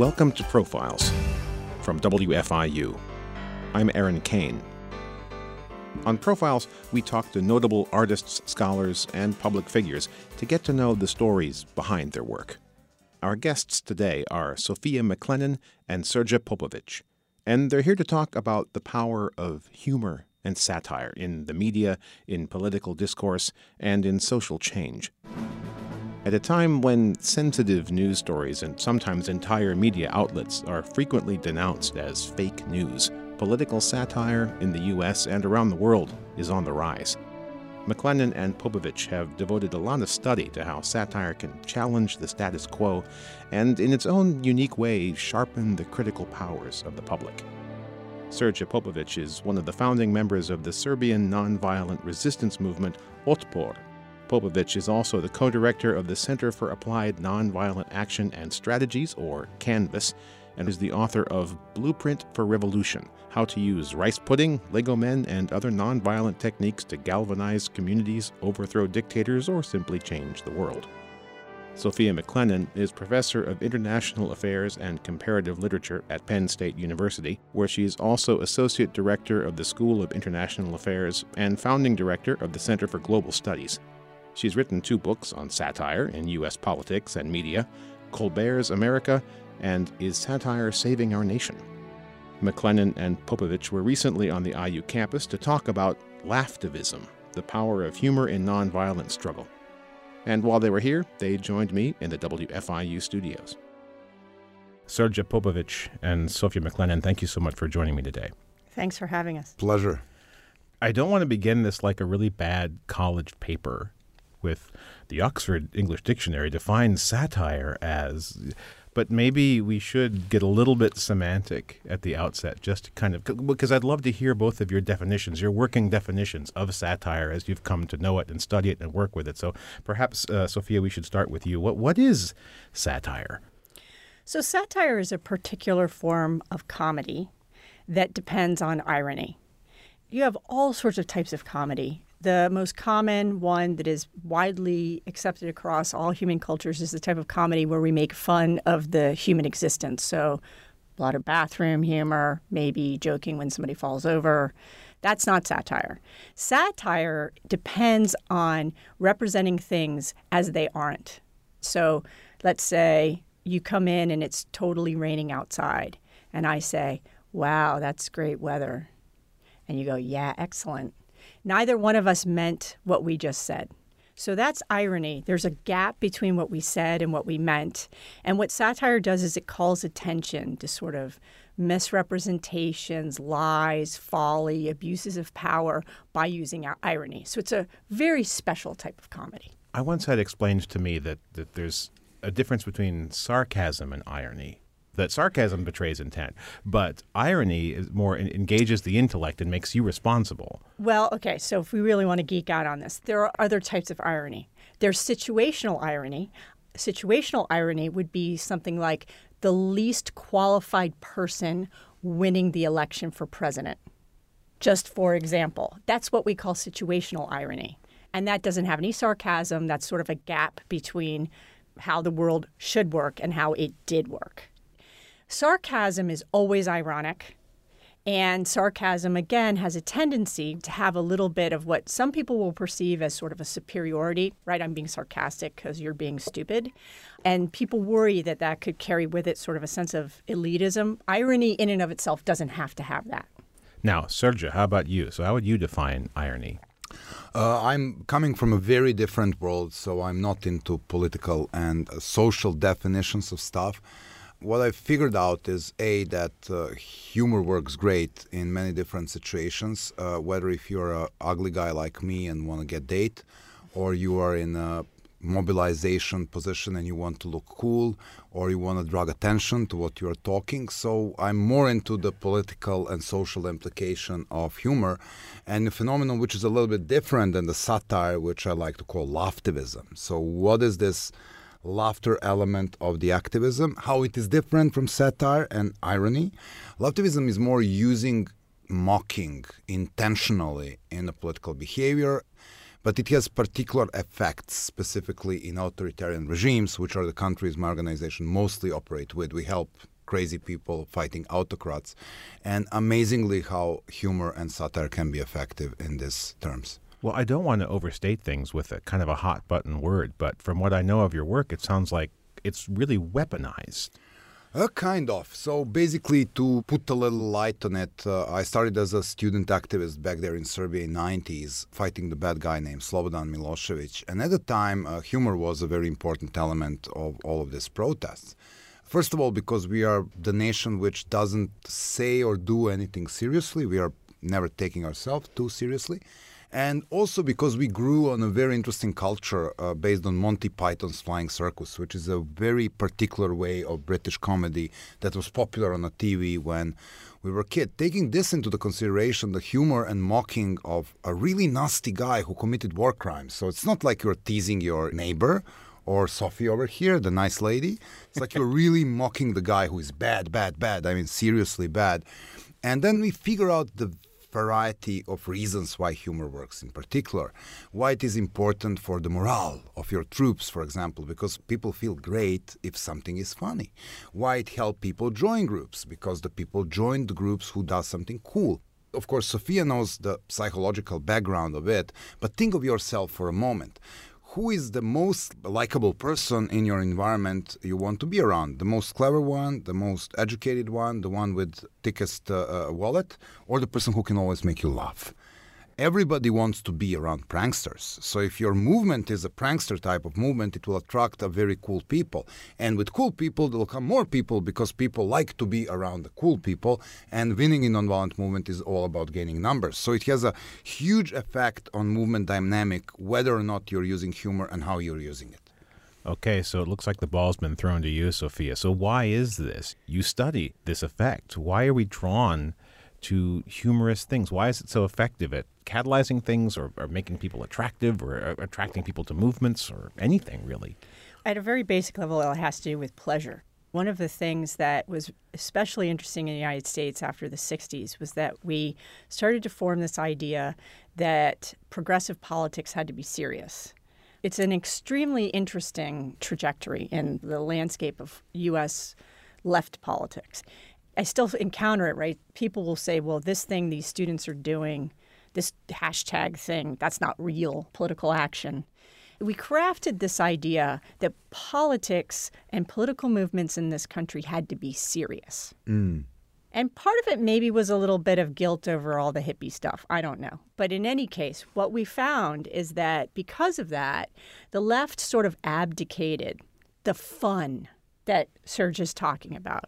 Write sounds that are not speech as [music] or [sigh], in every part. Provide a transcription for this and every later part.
Welcome to Profiles from WFIU. I'm Aaron Kane. On Profiles, we talk to notable artists, scholars, and public figures to get to know the stories behind their work. Our guests today are Sophia McLennan and Srdja Popovic, and they're here to talk about the power of humor and satire in the media, in political discourse, and in social change. At a time when sensitive news stories and sometimes entire media outlets are frequently denounced as fake news, political satire in the U.S. and around the world is on the rise. McLennan and Popovic have devoted a lot of study to how satire can challenge the status quo and, in its own unique way, sharpen the critical powers of the public. Srdja Popovic is one of the founding members of the Serbian nonviolent resistance movement Otpor. Popovic is also the co director of the Center for Applied Nonviolent Action and Strategies, or CANVAS, and is the author of Blueprint for Revolution How to Use Rice Pudding, Lego Men, and Other Nonviolent Techniques to Galvanize Communities, Overthrow Dictators, or Simply Change the World. Sophia McLennan is professor of international affairs and comparative literature at Penn State University, where she is also associate director of the School of International Affairs and founding director of the Center for Global Studies. She's written two books on satire in U.S. politics and media Colbert's America and Is Satire Saving Our Nation? McLennan and Popovic were recently on the IU campus to talk about laughtivism, the power of humor in nonviolent struggle. And while they were here, they joined me in the WFIU studios. Srdja Popovic and Sophia McLennan, thank you so much for joining me today. Thanks for having us. Pleasure. I don't want to begin this like a really bad college paper with the Oxford English Dictionary defines satire as but maybe we should get a little bit semantic at the outset just to kind of because I'd love to hear both of your definitions, your working definitions of satire as you've come to know it and study it and work with it. So perhaps uh, Sophia, we should start with you. What what is satire? So satire is a particular form of comedy that depends on irony. You have all sorts of types of comedy. The most common one that is widely accepted across all human cultures is the type of comedy where we make fun of the human existence. So, a lot of bathroom humor, maybe joking when somebody falls over. That's not satire. Satire depends on representing things as they aren't. So, let's say you come in and it's totally raining outside, and I say, Wow, that's great weather. And you go, Yeah, excellent neither one of us meant what we just said. So that's irony. There's a gap between what we said and what we meant. And what satire does is it calls attention to sort of misrepresentations, lies, folly, abuses of power by using irony. So it's a very special type of comedy. I once had explained to me that, that there's a difference between sarcasm and irony that sarcasm betrays intent, but irony is more engages the intellect and makes you responsible. Well, okay, so if we really want to geek out on this, there are other types of irony. There's situational irony. Situational irony would be something like the least qualified person winning the election for president. Just for example, that's what we call situational irony. And that doesn't have any sarcasm. That's sort of a gap between how the world should work and how it did work. Sarcasm is always ironic. And sarcasm, again, has a tendency to have a little bit of what some people will perceive as sort of a superiority, right? I'm being sarcastic because you're being stupid. And people worry that that could carry with it sort of a sense of elitism. Irony, in and of itself, doesn't have to have that. Now, Sergio, how about you? So, how would you define irony? Uh, I'm coming from a very different world, so I'm not into political and uh, social definitions of stuff what I figured out is a that uh, humor works great in many different situations. Uh, whether if you're a ugly guy like me and want to get date, or you are in a mobilization position and you want to look cool, or you want to draw attention to what you are talking. So I'm more into the political and social implication of humor, and a phenomenon which is a little bit different than the satire, which I like to call laughtivism. So what is this? Laughter element of the activism, how it is different from satire and irony. Laughtivism is more using mocking intentionally in a political behavior, but it has particular effects specifically in authoritarian regimes, which are the countries my organization mostly operate with. We help crazy people fighting autocrats, and amazingly how humor and satire can be effective in these terms. Well, I don't want to overstate things with a kind of a hot button word, but from what I know of your work, it sounds like it's really weaponized. Uh, kind of. So basically, to put a little light on it, uh, I started as a student activist back there in Serbia in 90s, fighting the bad guy named Slobodan Milosevic. And at the time, uh, humor was a very important element of all of these protests. First of all, because we are the nation which doesn't say or do anything seriously. We are never taking ourselves too seriously and also because we grew on a very interesting culture uh, based on Monty Python's Flying Circus, which is a very particular way of British comedy that was popular on the TV when we were kids. Taking this into the consideration, the humor and mocking of a really nasty guy who committed war crimes. So it's not like you're teasing your neighbor or Sophie over here, the nice lady. It's like you're [laughs] really mocking the guy who is bad, bad, bad. I mean, seriously bad. And then we figure out the variety of reasons why humor works in particular. Why it is important for the morale of your troops, for example, because people feel great if something is funny. Why it helps people join groups, because the people join the groups who does something cool. Of course, Sophia knows the psychological background of it, but think of yourself for a moment who is the most likable person in your environment you want to be around? The most clever one, the most educated one, the one with thickest uh, uh, wallet, or the person who can always make you laugh? Everybody wants to be around pranksters. So if your movement is a prankster type of movement, it will attract a very cool people. And with cool people, there will come more people because people like to be around the cool people. And winning in nonviolent movement is all about gaining numbers. So it has a huge effect on movement dynamic, whether or not you're using humor and how you're using it. Okay, so it looks like the ball's been thrown to you, Sophia. So why is this? You study this effect. Why are we drawn to humorous things? Why is it so effective at catalyzing things or, or making people attractive or uh, attracting people to movements or anything really? At a very basic level, it has to do with pleasure. One of the things that was especially interesting in the United States after the 60s was that we started to form this idea that progressive politics had to be serious. It's an extremely interesting trajectory in the landscape of U.S. left politics. I still encounter it, right? People will say, well, this thing these students are doing, this hashtag thing, that's not real political action. We crafted this idea that politics and political movements in this country had to be serious. Mm. And part of it maybe was a little bit of guilt over all the hippie stuff. I don't know. But in any case, what we found is that because of that, the left sort of abdicated the fun that Serge is talking about.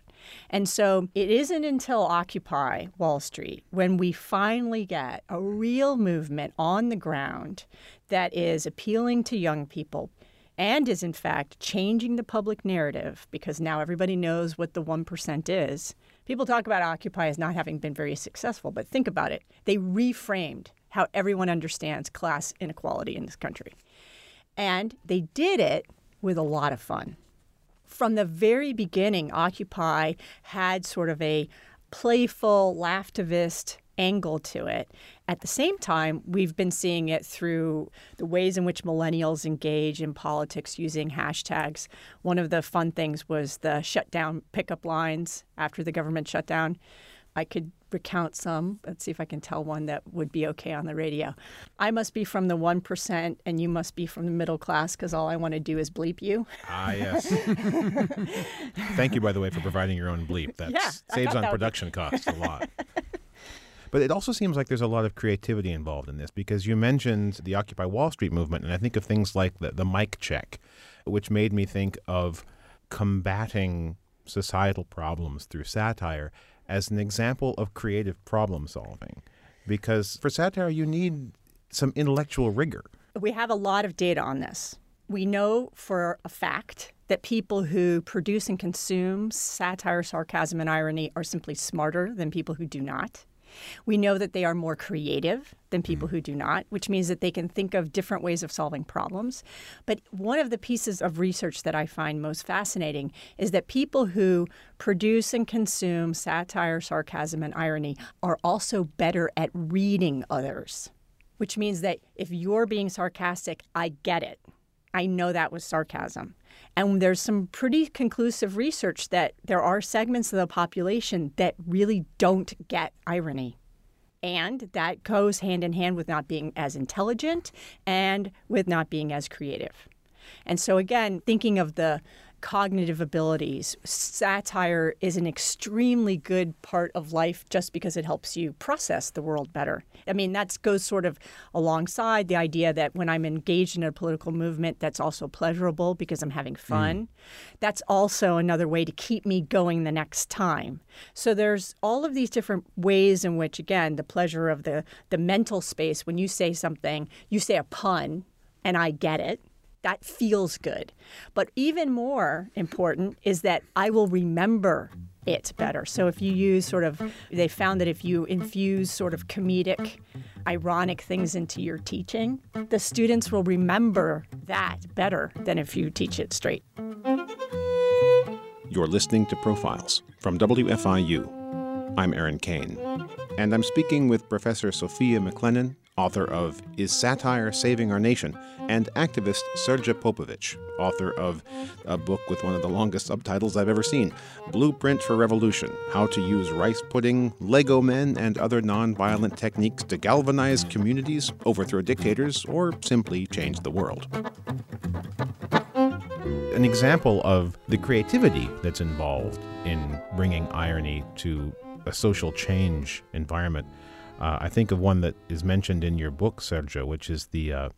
And so it isn't until Occupy Wall Street when we finally get a real movement on the ground that is appealing to young people and is in fact changing the public narrative because now everybody knows what the 1% is. People talk about Occupy as not having been very successful, but think about it. They reframed how everyone understands class inequality in this country. And they did it with a lot of fun from the very beginning, Occupy had sort of a playful, laughtivist angle to it. At the same time, we've been seeing it through the ways in which millennials engage in politics using hashtags. One of the fun things was the shutdown pickup lines after the government shutdown. I could recount some. Let's see if I can tell one that would be okay on the radio. I must be from the 1% and you must be from the middle class because all I want to do is bleep you. Ah, yes. [laughs] Thank you, by the way, for providing your own bleep. That yeah, saves on production costs a lot. [laughs] But it also seems like there's a lot of creativity involved in this because you mentioned the Occupy Wall Street movement, and I think of things like the, the mic check, which made me think of combating societal problems through satire as an example of creative problem solving. Because for satire, you need some intellectual rigor. We have a lot of data on this. We know for a fact that people who produce and consume satire, sarcasm, and irony are simply smarter than people who do not. We know that they are more creative than people mm-hmm. who do not, which means that they can think of different ways of solving problems. But one of the pieces of research that I find most fascinating is that people who produce and consume satire, sarcasm, and irony are also better at reading others, which means that if you're being sarcastic, I get it. I know that was sarcasm. And there's some pretty conclusive research that there are segments of the population that really don't get irony. And that goes hand in hand with not being as intelligent and with not being as creative. And so, again, thinking of the cognitive abilities. Satire is an extremely good part of life just because it helps you process the world better. I mean, that goes sort of alongside the idea that when I'm engaged in a political movement, that's also pleasurable because I'm having fun. Mm. That's also another way to keep me going the next time. So there's all of these different ways in which, again, the pleasure of the, the mental space, when you say something, you say a pun, and I get it that feels good. But even more important is that I will remember it better. So if you use sort of, they found that if you infuse sort of comedic, ironic things into your teaching, the students will remember that better than if you teach it straight. You're listening to Profiles from WFIU. I'm Aaron Kane, and I'm speaking with Professor Sophia McLennan author of Is Satire Saving Our Nation, and activist Srdja Popovic, author of a book with one of the longest subtitles I've ever seen Blueprint for Revolution How to Use Rice Pudding, Lego Men, and Other Nonviolent Techniques to Galvanize Communities, Overthrow Dictators, or Simply Change the World. An example of the creativity that's involved in bringing irony to a social change environment uh, I think of one that is mentioned in your book, Sergio, which is the uh,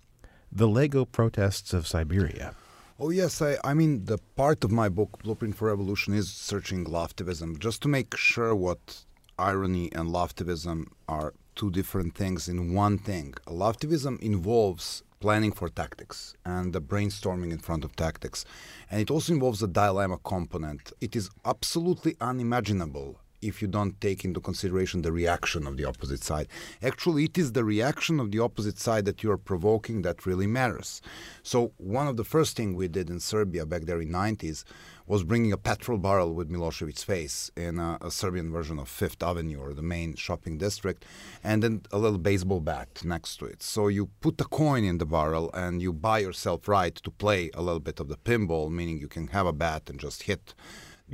the Lego protests of Siberia. Oh yes, I, I mean the part of my book, Blueprint for Revolution, is searching laughtivism, just to make sure what irony and laughtivism are two different things in one thing. Laughtivism involves planning for tactics and the brainstorming in front of tactics. And it also involves a dilemma component. It is absolutely unimaginable if you don't take into consideration the reaction of the opposite side. Actually, it is the reaction of the opposite side that you're provoking that really matters. So one of the first things we did in Serbia back there in 90s was bringing a petrol barrel with Milosevic's face in a, a, Serbian version of Fifth Avenue or the main shopping district, and then a little baseball bat next to it. So you put a coin in the barrel and you buy yourself right to play a little bit of the pinball, meaning you can have a bat and just hit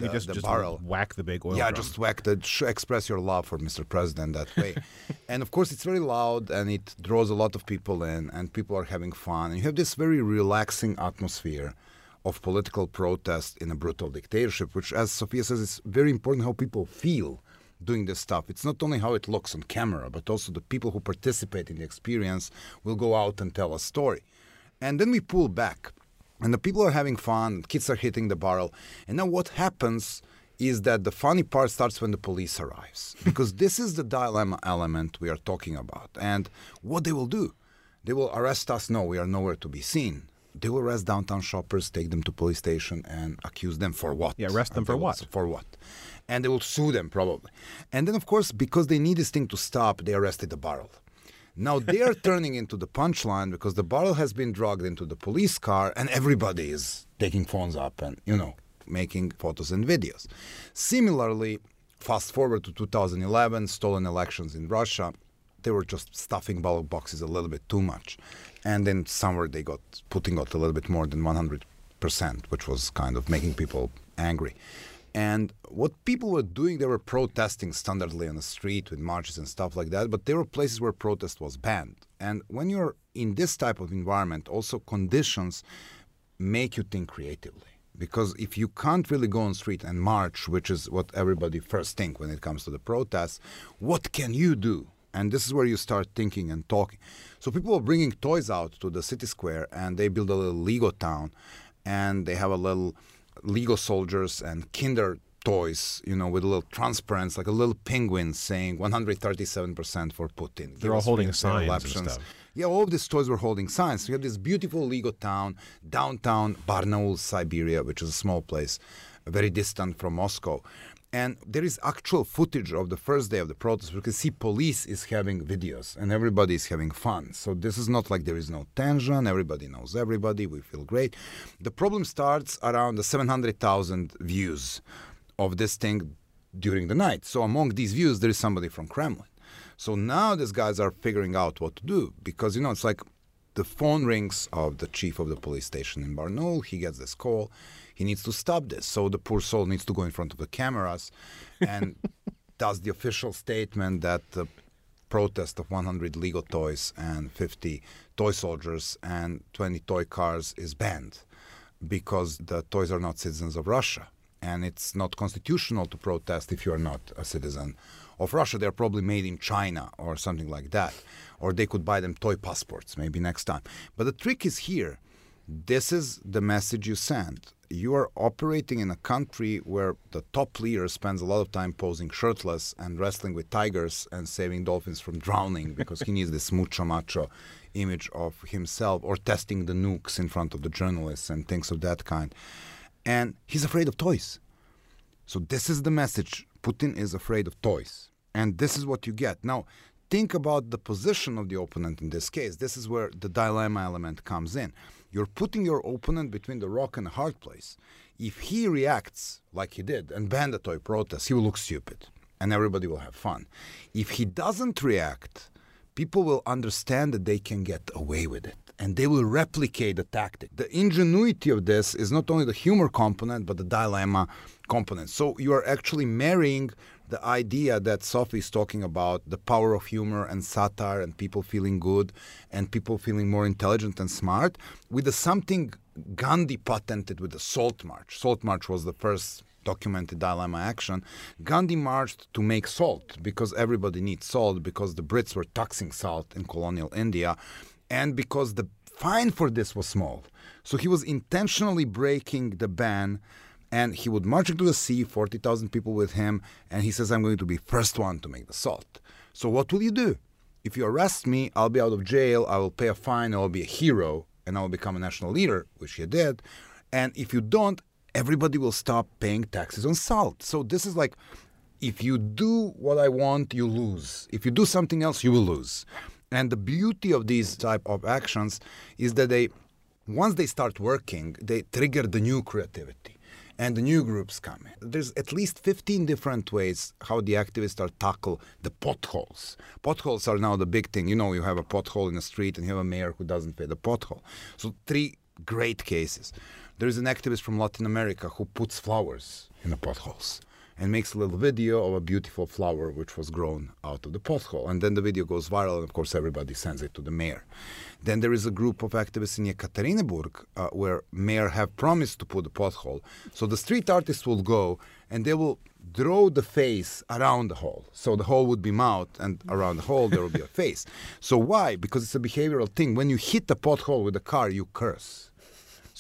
you the, just, the just barrel. whack the big oil. Yeah, drum. just whack the express your love for Mr. President that way. [laughs] and of course, it's very loud and it draws a lot of people in, and people are having fun. And you have this very relaxing atmosphere of political protest in a brutal dictatorship, which, as Sophia says, is very important how people feel doing this stuff. It's not only how it looks on camera, but also the people who participate in the experience will go out and tell a story. And then we pull back and the people are having fun kids are hitting the barrel. And now what happens is that the funny part starts when the police arrives. [laughs] Because this is the dilemma element we are talking about. And what they will do? They will arrest us. No we are nowhere to be seen. They will arrest downtown shoppers take them to police station and accuse them for what? Yeah arrest them for what? For what? And they will sue them probably. And then of course because they need this thing to stop they arrested the barrel now they are turning into the punchline because the barrel has been dragged into the police car and everybody is taking phones up and, you know, making photos and videos. Similarly, fast forward to 2011, stolen elections in Russia, they were just stuffing ballot boxes a little bit too much. And then somewhere they got putting out a little bit more than 100%, which was kind of making people angry. And what people were doing, they were protesting standardly on the street with marches and stuff like that, but there were places where protest was banned. And when you're in this type of environment, also conditions make you think creatively. Because if you can't really go on street and march, which is what everybody first think when it comes to the protests, what can you do? And this is where you start thinking and talking. So people are bringing toys out to the city square and they build a little Lego town and they have a little Lego soldiers and Kinder toys, you know, with a little transparency, like a little penguin saying 137% for Putin. They're all holding signs and stuff. Yeah, all of these toys were holding signs. We have this beautiful Lego town, downtown Barnaul, Siberia, which is a small place, very distant from Moscow. And there is actual footage of the first day of the protest. We can see police is having videos and everybody is having fun. So this is not like there is no tension. Everybody knows everybody. We feel great. The problem starts around the 700,000 views of this thing during the night. So among these views, there is somebody from Kremlin. So now these guys are figuring out what to do because, you know, it's like the phone rings of the chief of the police station in Barnaul. He gets this call. He needs to stop this. So the poor soul needs to go in front of the cameras and [laughs] does the official statement that the protest of 100 Lego toys and 50 toy soldiers and 20 toy cars is banned because the toys are not citizens of Russia. And it's not constitutional to protest if you are not a citizen of Russia. They're probably made in China or something like that. Or they could buy them toy passports maybe next time. But the trick is here. This is the message you send. You are operating in a country where the top leader spends a lot of time posing shirtless and wrestling with tigers and saving dolphins from drowning because he needs this mucho macho image of himself or testing the nukes in front of the journalists and things of that kind. And he's afraid of toys. So, this is the message Putin is afraid of toys. And this is what you get. Now, think about the position of the opponent in this case. This is where the dilemma element comes in. You're putting your opponent between the rock and the hard place. If he reacts like he did and banned the toy protest, he will look stupid and everybody will have fun. If he doesn't react, people will understand that they can get away with it and they will replicate the tactic. The ingenuity of this is not only the humor component, but the dilemma component. So you are actually marrying the idea that Sophie is talking about the power of humor and satire and people feeling good and people feeling more intelligent and smart with the something Gandhi patented with the Salt March. Salt March was the first documented dilemma action, Gandhi marched to make salt because everybody needs salt, because the Brits were taxing salt in colonial India, and because the fine for this was small. So he was intentionally breaking the ban. And he would march into the sea, 40,000 people with him, and he says, I'm going to be first one to make the salt. So what will you do? If you arrest me, I'll be out of jail, I will pay a fine, I'll be a hero, and I will become a national leader, which he did. And if you don't, everybody will stop paying taxes on salt. So this is like if you do what I want, you lose. If you do something else, you will lose. And the beauty of these type of actions is that they once they start working, they trigger the new creativity and the new groups come. There's at least 15 different ways how the activists are tackle the potholes. Potholes are now the big thing. You know, you have a pothole in the street and you have a mayor who doesn't pay the pothole. So three great cases. There is an activist from Latin America who puts flowers in the potholes and makes a little video of a beautiful flower which was grown out of the pothole. And then the video goes viral, and of course, everybody sends it to the mayor. Then there is a group of activists in Yekaterinburg uh, where mayor have promised to put the pothole. So the street artists will go and they will draw the face around the hole. So the hole would be mouth, and around the hole there will be a face. So why? Because it's a behavioral thing. When you hit the pothole with a car, you curse.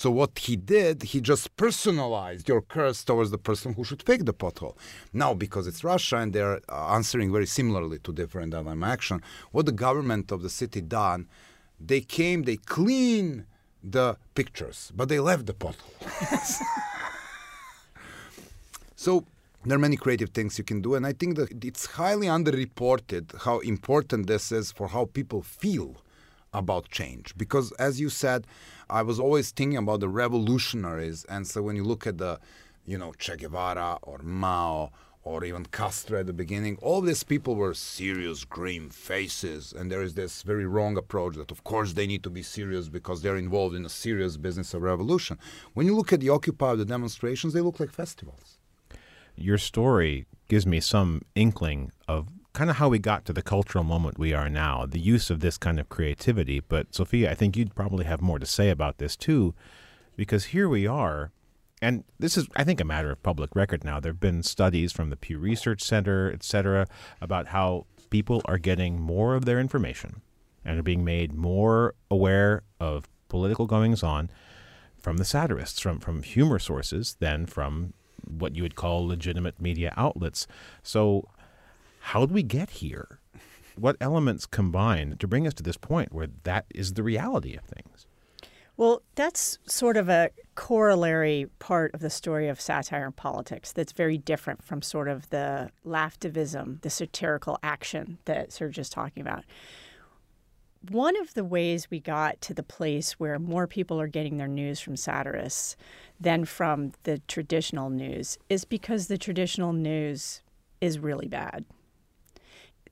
So what he did, he just personalized your curse towards the person who should fix the pothole. Now, because it's Russia and they're uh, answering very similarly to different dilemma action, what the government of the city done, they came, they clean the pictures, but they left the pothole. [laughs] so there are many creative things you can do, and I think that it's highly underreported how important this is for how people feel about change. Because as you said, I was always thinking about the revolutionaries. And so when you look at the, you know, Che Guevara or Mao or even Castro at the beginning, all these people were serious, grim faces. And there is this very wrong approach that, of course, they need to be serious because they're involved in a serious business of revolution. When you look at the Occupy, the demonstrations, they look like festivals. Your story gives me some inkling of kind of how we got to the cultural moment we are now, the use of this kind of creativity. But Sophia, I think you'd probably have more to say about this too, because here we are, and this is, I think, a matter of public record now. There have been studies from the Pew Research Center, et cetera, about how people are getting more of their information and are being made more aware of political goings on from the satirists, from, from humor sources, than from what you would call legitimate media outlets. So how did we get here? What elements combine to bring us to this point where that is the reality of things? Well, that's sort of a corollary part of the story of satire and politics that's very different from sort of the laughtivism, the satirical action that Serge is talking about. One of the ways we got to the place where more people are getting their news from satirists than from the traditional news is because the traditional news is really bad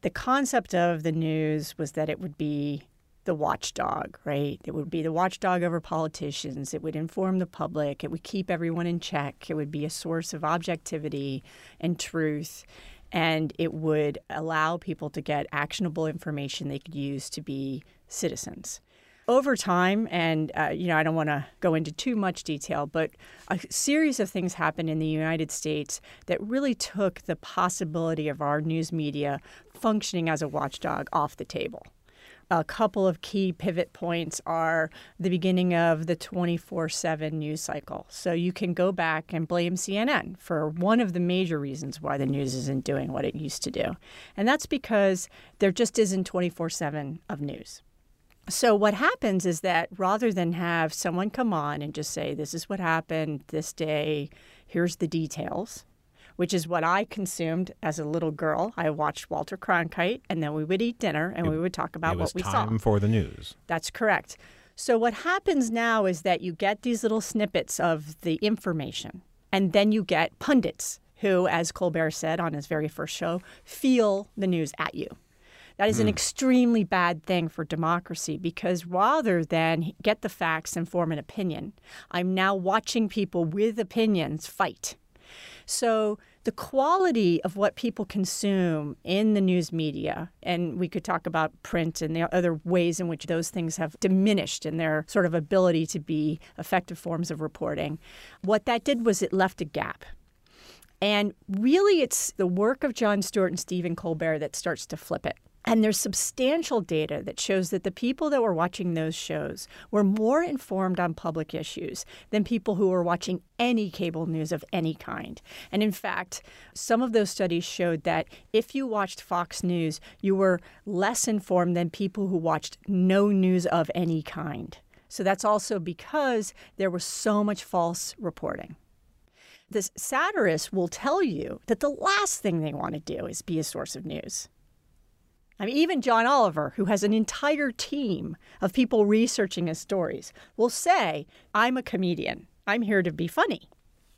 the concept of the news was that it would be the watchdog, right? It would be the watchdog over politicians. It would inform the public. It would keep everyone in check. It would be a source of objectivity and truth. And it would allow people to get actionable information they could use to be citizens over time, and uh, you know, I don't want to go into too much detail, but a series of things happened in the United States that really took the possibility of our news media functioning as a watchdog off the table. A couple of key pivot points are the beginning of the 24 7 news cycle. So you can go back and blame CNN for one of the major reasons why the news isn't doing what it used to do. And that's because there just isn't 24 7 of news. So what happens is that rather than have someone come on and just say, "This is what happened this day. Here's the details," which is what I consumed as a little girl. I watched Walter Cronkite, and then we would eat dinner and It- we would talk about it was what we time saw. for the news. That's correct. So what happens now is that you get these little snippets of the information, and then you get pundits who, as Colbert said on his very first show, feel the news at you. That is an hmm. extremely bad thing for democracy because rather than get the facts and form an opinion, I'm now watching people with opinions fight. So the quality of what people consume in the news media, and we could talk about print and the other ways in which those things have diminished in their sort of ability to be effective forms of reporting. What that did was it left a gap. And really, it's the work of Jon Stewart and Stephen Colbert that starts to flip it. And there's substantial data that shows that the people that were watching those shows were more informed on public issues than people who were watching any cable news of any kind. And in fact, some of those studies showed that if you watched Fox News, you were less informed than people who watched no news of any kind. So that's also because there was so much false reporting. The satirists will tell you that the last thing they want to do is be a source of news. I mean, even John Oliver, who has an entire team of people researching his stories, will say, I'm a comedian. I'm here to be funny.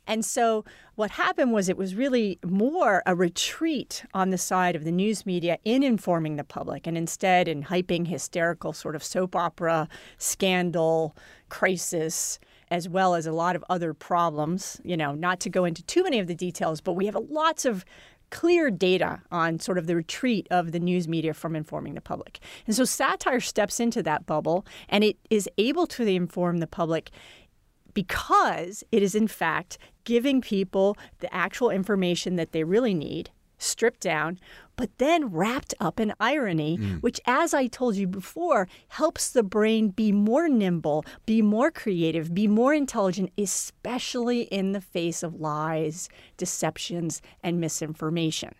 And so what happened was it was really more a retreat on the side of the news media in informing the public and instead in hyping hysterical sort of soap opera, scandal, crisis, as well as a lot of other problems. You know, not to go into too many of the details, but we have lots of clear data on sort of the retreat of the news media from informing the public. And so satire steps into that bubble and it is able to inform the public because it is in fact giving people the actual information that they really need stripped down but then wrapped up in irony mm. which as i told you before helps the brain be more nimble be more creative be more intelligent especially in the face of lies deceptions and misinformation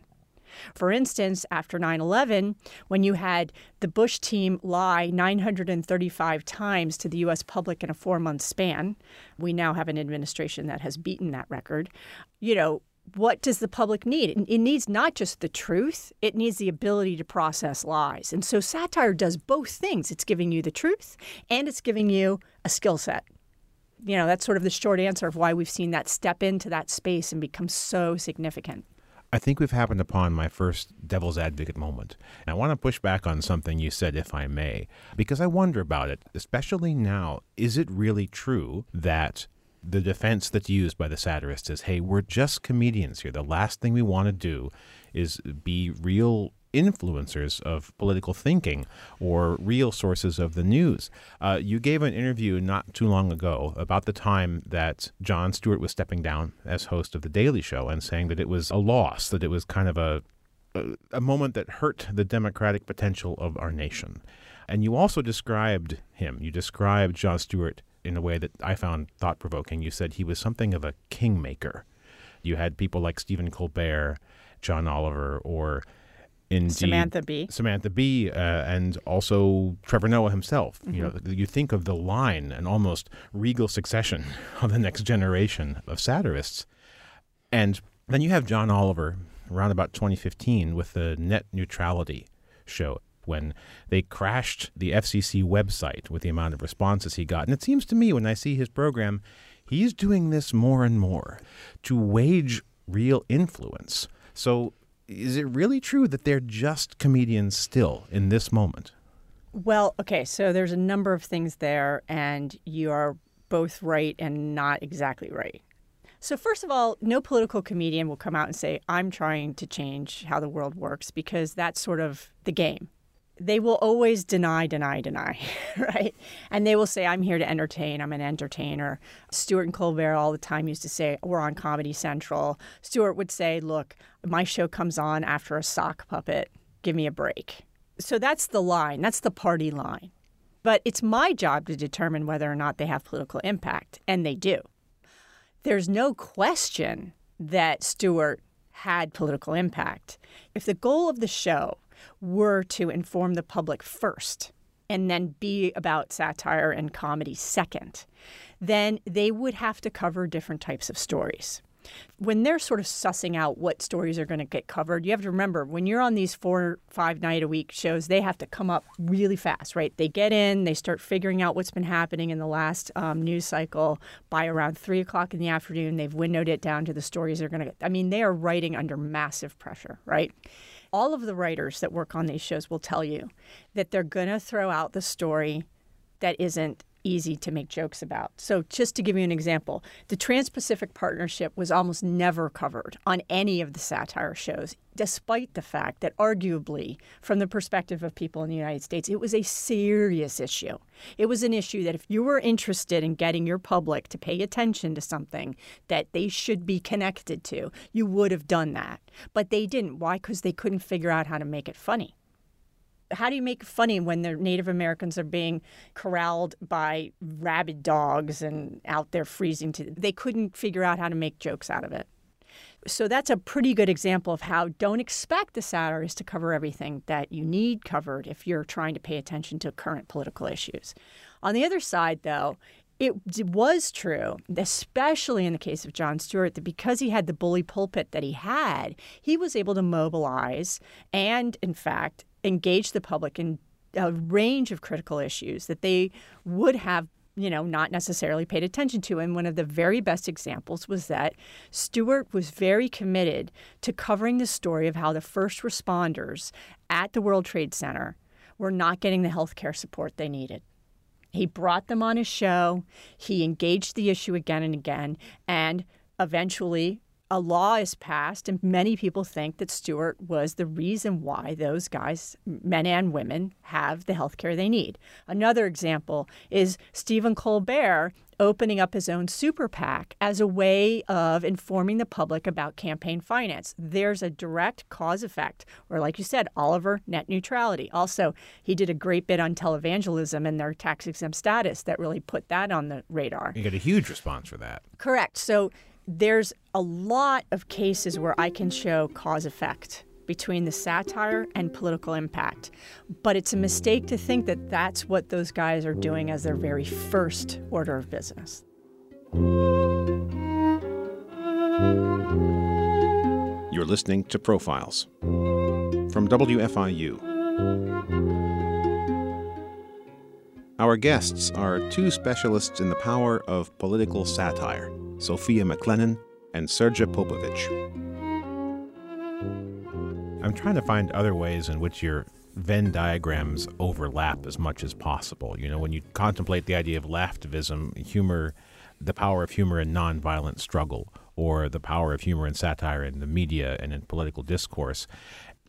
for instance, after 9 11, when you had the Bush team lie 935 times to the U.S. public in a four month span, we now have an administration that has beaten that record. You know, what does the public need? It- It needs not just the truth, it needs the ability to process lies. And so satire does both things it's giving you the truth and it's giving you a skill set. You know, that's sort of the short answer of why we've seen that step into that space and become so significant. I think we've happened upon my first devil's advocate moment. And I want to push back on something you said, if I may, because I wonder about it, especially now. Is it really true that the defense that's used by the satirists is, hey, we're just comedians here. The last thing we want to do is be real influencers of political thinking or real sources of the news. Uh, you gave an interview not too long ago about the time that Jon Stewart was stepping down as host of The Daily Show and saying that it was a loss, that it was kind of a, a, a moment that hurt the democratic potential of our nation. And you also described him, you described Jon Stewart in a way that I found thought provoking. You said he was something of a kingmaker. You had people like Stephen Colbert, John Oliver, or indeed Samantha Bee. Samantha Bee, uh, and also Trevor Noah himself. You know, you think of the line and almost regal succession [laughs] of the next generation of satirists, and then you have John Oliver around about 2015 with the net neutrality show when they crashed the FCC website with the amount of responses he got. And it seems to me when I see his program, he's doing this more and more to wage real influence. So is it really true that they're just comedians still in this moment? Well, okay, so there's a number of things there, and you are both right and not exactly right. So, first of all, no political comedian will come out and say, I'm trying to change how the world works, because that's sort of the game. They will always deny, deny, deny, [laughs] right? And they will say, I'm here to entertain, I'm an entertainer. Stewart and Colbert all the time used to say, We're on Comedy Central. Stewart would say, Look, my show comes on after a sock puppet, give me a break. So that's the line, that's the party line. But it's my job to determine whether or not they have political impact, and they do. There's no question that Stewart had political impact. If the goal of the show were to inform the public first and then be about satire and comedy second, then they would have to cover different types of stories when they're sort of sussing out what stories are going to get covered, you have to remember when you're on these four, five night a week shows, they have to come up really fast, right? They get in, they start figuring out what's been happening in the last um, news cycle. By around three o'clock in the afternoon, they've windowed it down to the stories they're going to get. I mean, they are writing under massive pressure, right? All of the writers that work on these shows will tell you that they're going to throw out the story that isn't easy to make jokes about. So, just to give you an example, the Trans Pacific Partnership was almost never covered on any of the satire shows, despite the fact that, arguably, from the perspective of people in the United States, it was a serious issue. It was an issue that if you were interested in getting your public to pay attention to something that they should be connected to, you would have done that. But they didn't. Why? Because they couldn't figure out how to make it funny how do you make funny when the Native Americans are being corralled by rabid dogs and out there freezing to they couldn't figure out how to make jokes out of it. So that's a pretty good example of how don't expect the satirist to cover everything that you need covered if you're trying to pay attention to current political issues. On the other side, though, it was true, especially in the case of Jon Stewart, that because he had the bully pulpit that he had, he was able to mobilize and, in fact, engage the public in a range of critical issues that they would have you know, not necessarily paid attention to. And one of the very best examples was that Stewart was very committed to covering the story of how the first responders at the World Trade Center were not getting the health care support they needed. He brought them on his show, he engaged the issue again and again, and eventually a law is passed, and many people think that Stewart was the reason why those guys, men and women, have the health care they need. Another example is Stephen Colbert opening up his own super PAC as a way of informing the public about campaign finance. There's a direct cause effect, or like you said, Oliver, net neutrality. Also, he did a great bit on televangelism and their tax exempt status that really put that on the radar. You got a huge response for that. Correct. So there's a lot of cases where I can show cause effect between the satire and political impact. But it's a mistake to think that that's what those guys are doing as their very first order of business. You're listening to Profiles from WFIU. Our guests are two specialists in the power of political satire Sophia McLennan and Sergej Popovic. I'm trying to find other ways in which your Venn diagrams overlap as much as possible. You know, when you contemplate the idea of laughtivism, humor, the power of humor in nonviolent struggle, or the power of humor and satire in the media and in political discourse.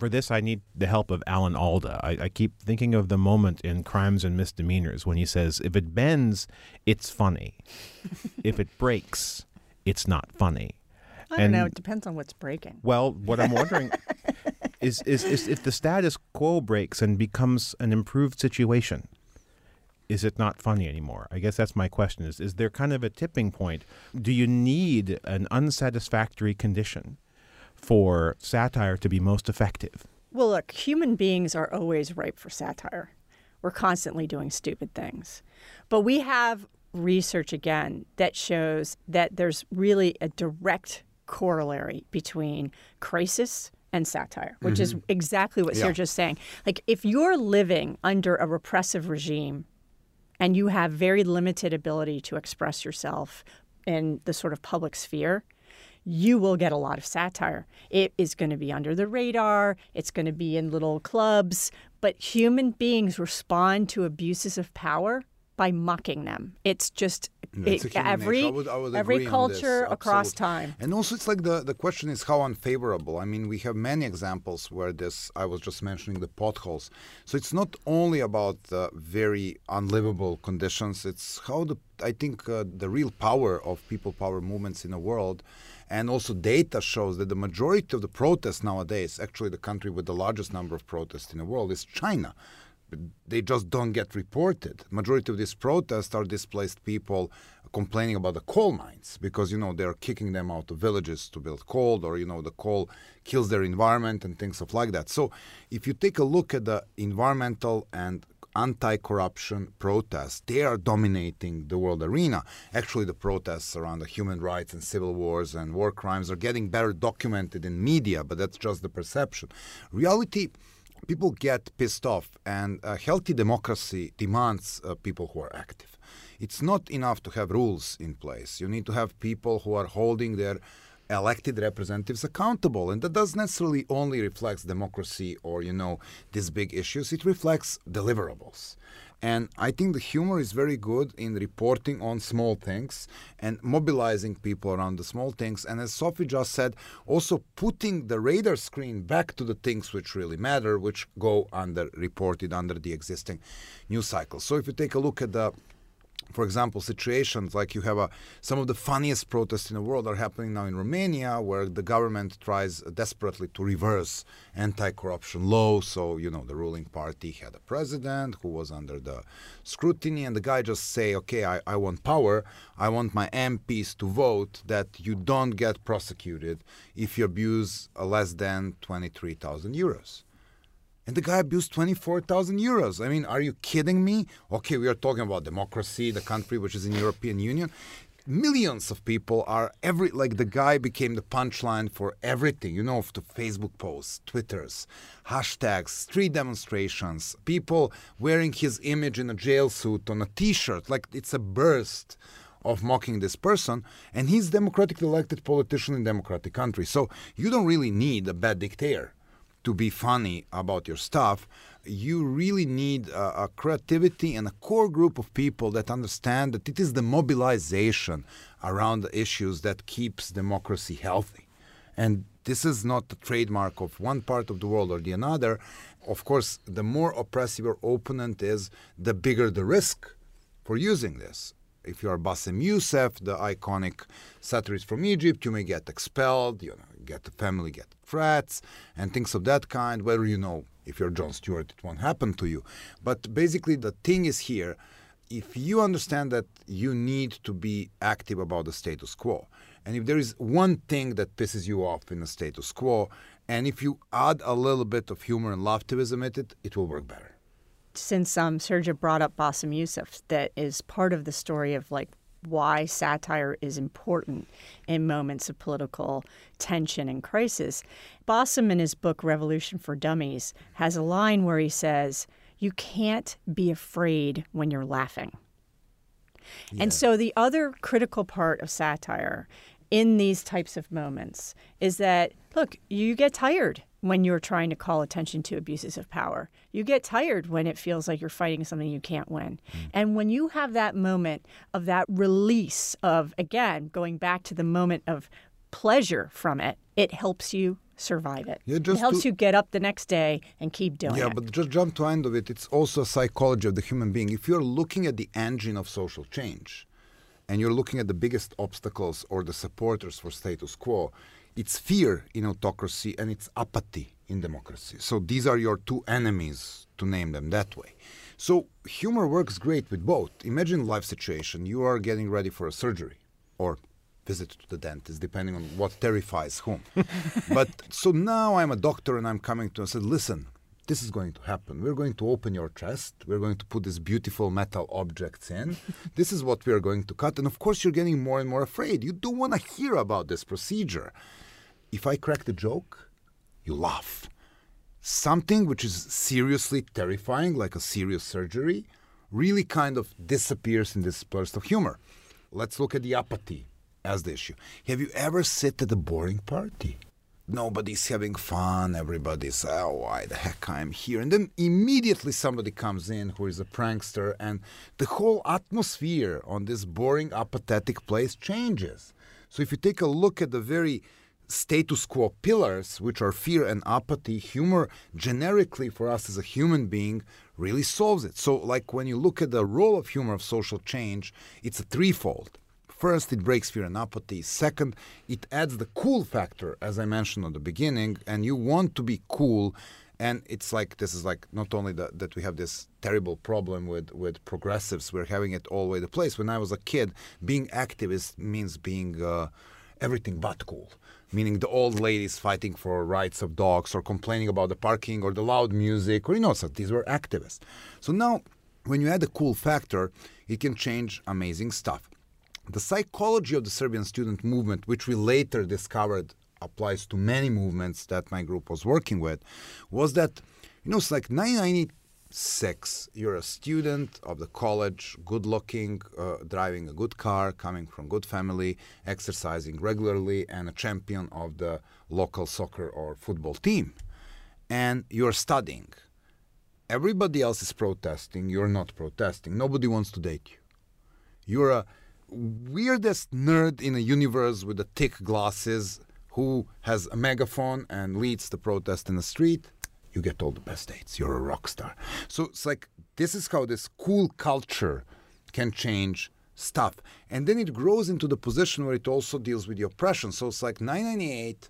For this, I need the help of Alan Alda. I, I, keep thinking of the moment in Crimes and Misdemeanors when he says, if it bends, it's funny. [laughs] if it breaks, it's not funny. I don't know. It depends on what's breaking. Well, what I'm wondering [laughs] is, is, is if the status quo breaks and becomes an improved situation, is it not funny anymore? I guess that's my question. Is is there kind of a tipping point? Do you need an unsatisfactory condition for satire to be most effective? Well, look, human beings are always ripe for satire. We're constantly doing stupid things. But we have research again that shows that there's really a direct corollary between crisis and satire, which mm-hmm. is exactly what yeah. Sergej is saying. Like, if you're living under a repressive regime and you have very limited ability to express yourself in the sort of public sphere, you will get a lot of satire. It is going to be under the radar, it's going to be in little clubs, but human beings respond to abuses of power by mocking them. It's just it, every. I would- I would every culture this, across time. And also, it's like the, the question is how unfavorable. I mean, we have many examples where this, I was just mentioning the potholes. So it's not only about the very unlivable conditions, it's how the, I think, uh, the real power of people power movements in the world. And also, data shows that the majority of the protests nowadays, actually, the country with the largest number of protests in the world is China they just don't get reported. Majority of these protests are displaced people complaining about the coal mines because you know they're kicking them out of villages to build coal, or you know the coal kills their environment and things of like that. So if you take a look at the environmental and anti-corruption protests they are dominating the world arena actually the protests around the human rights and civil wars and war crimes are getting better documented in media but that's just the perception reality people get pissed off, and a healthy democracy demands uh, people who are active. It's not enough to have rules in place. You need to have people who are holding their elected representatives accountable, and that doesn't necessarily only reflects democracy or you know these big issues. It reflects deliverables. And I think the humor is very good in reporting on small things and mobilizing people around the small things. And as Sophie just said, also putting the radar screen back to the things which really matter, which go under reported under the existing news cycle. So if you take a look at the for example, situations like you have a, some of the funniest protests in the world are happening now in Romania, where the government tries desperately to reverse anti-corruption law. So you know the ruling party had a president who was under the scrutiny, and the guy just say, "Okay, I, I want power. I want my MPs to vote that you don't get prosecuted if you abuse less than twenty-three thousand euros." And the guy abused 24,000 euros. I mean, are you kidding me? Okay, we are talking about democracy, the country which is in European Union. Millions of people are every like the guy became the punchline for everything, you know, to Facebook posts, Twitters, hashtags, street demonstrations, people wearing his image in a jail suit on a t-shirt. Like it's a burst of mocking this person, and he's democratically elected politician in democratic country. So you don't really need a bad dictator to be funny about your stuff, you really need a, a, creativity and a core group of people that understand that it is the mobilization around the issues that keeps democracy healthy. And this is not the trademark of one part of the world or the another. Of course, the more oppressive your opponent is, the bigger the risk for using this if you are Bassem Youssef, the iconic satirist from Egypt, you may get expelled, you know, get the family get threats and things of that kind. Whether you know if you're Jon Stewart, it won't happen to you. But basically, the thing is here. If you understand that you need to be active about the status quo, and if there is one thing that pisses you off in the status quo, and if you add a little bit of humor and laughtivism at it, it will work better since um, Sergio brought up Bassem Youssef, that is part of the story of like why satire is important in moments of political tension and crisis. Bassem, in his book Revolution for Dummies, has a line where he says, You can't be afraid when you're laughing. Yeah. And so the other critical part of satire in these types of moments is that, look, you get tired when you're trying to call attention to abuses of power. You get tired when it feels like you're fighting something you can't win. Mm. And when you have that moment of that release of, again, going back to the moment of pleasure from it, it helps you survive it. Yeah, it helps to, you get up the next day and keep doing yeah, it. Yeah, but just jump to end of it. It's also a psychology of the human being. If you're looking at the engine of social change, and you're looking at the biggest obstacles or the supporters for status quo, it's fear in autocracy and it's apathy in democracy. So these are your two enemies, to name them that way. So humor works great with both. Imagine life situation. You are getting ready for a surgery or visit to the dentist, depending on what terrifies whom. [laughs] but so now I'm a doctor and I'm coming to and said, listen, this is going to happen. We're going to open your chest. We're going to put these beautiful metal objects in. [laughs] this is what we are going to cut. And of course, you're getting more and more afraid. You don't want to hear about this procedure. If I crack the joke, you laugh. Something which is seriously terrifying, like a serious surgery, really kind of disappears in this burst of humor. Let's look at the apathy as the issue. Have you ever sat at a boring party? Nobody's having fun. Everybody's, oh, why the heck I'm here? And then immediately somebody comes in who is a prankster, and the whole atmosphere on this boring, apathetic place changes. So if you take a look at the very status quo pillars, which are fear and apathy, humor generically for us as a human being really solves it. So, like when you look at the role of humor of social change, it's a threefold. First, it breaks fear and apathy. Second, it adds the cool factor, as I mentioned at the beginning, and you want to be cool. And it's like this is like not only the, that we have this terrible problem with, with progressives, we're having it all over the place. When I was a kid, being activist means being uh, everything but cool meaning the old ladies fighting for rights of dogs or complaining about the parking or the loud music or you know so these were activists so now when you add a cool factor it can change amazing stuff the psychology of the serbian student movement which we later discovered applies to many movements that my group was working with was that you know it's like 990 six, you're a student of the college, good looking, uh, driving a good car, coming from good family, exercising regularly, and a champion of the local soccer or football team. And you're studying. Everybody else is protesting, you're not protesting. Nobody wants to date you. You're a weirdest nerd in a universe with the thick glasses who has a megaphone and leads the protest in the street you get all the best dates. You're a rock star. So it's like this is how this cool culture can change stuff. And then it grows into the position where it also deals with the oppression. So it's like 998,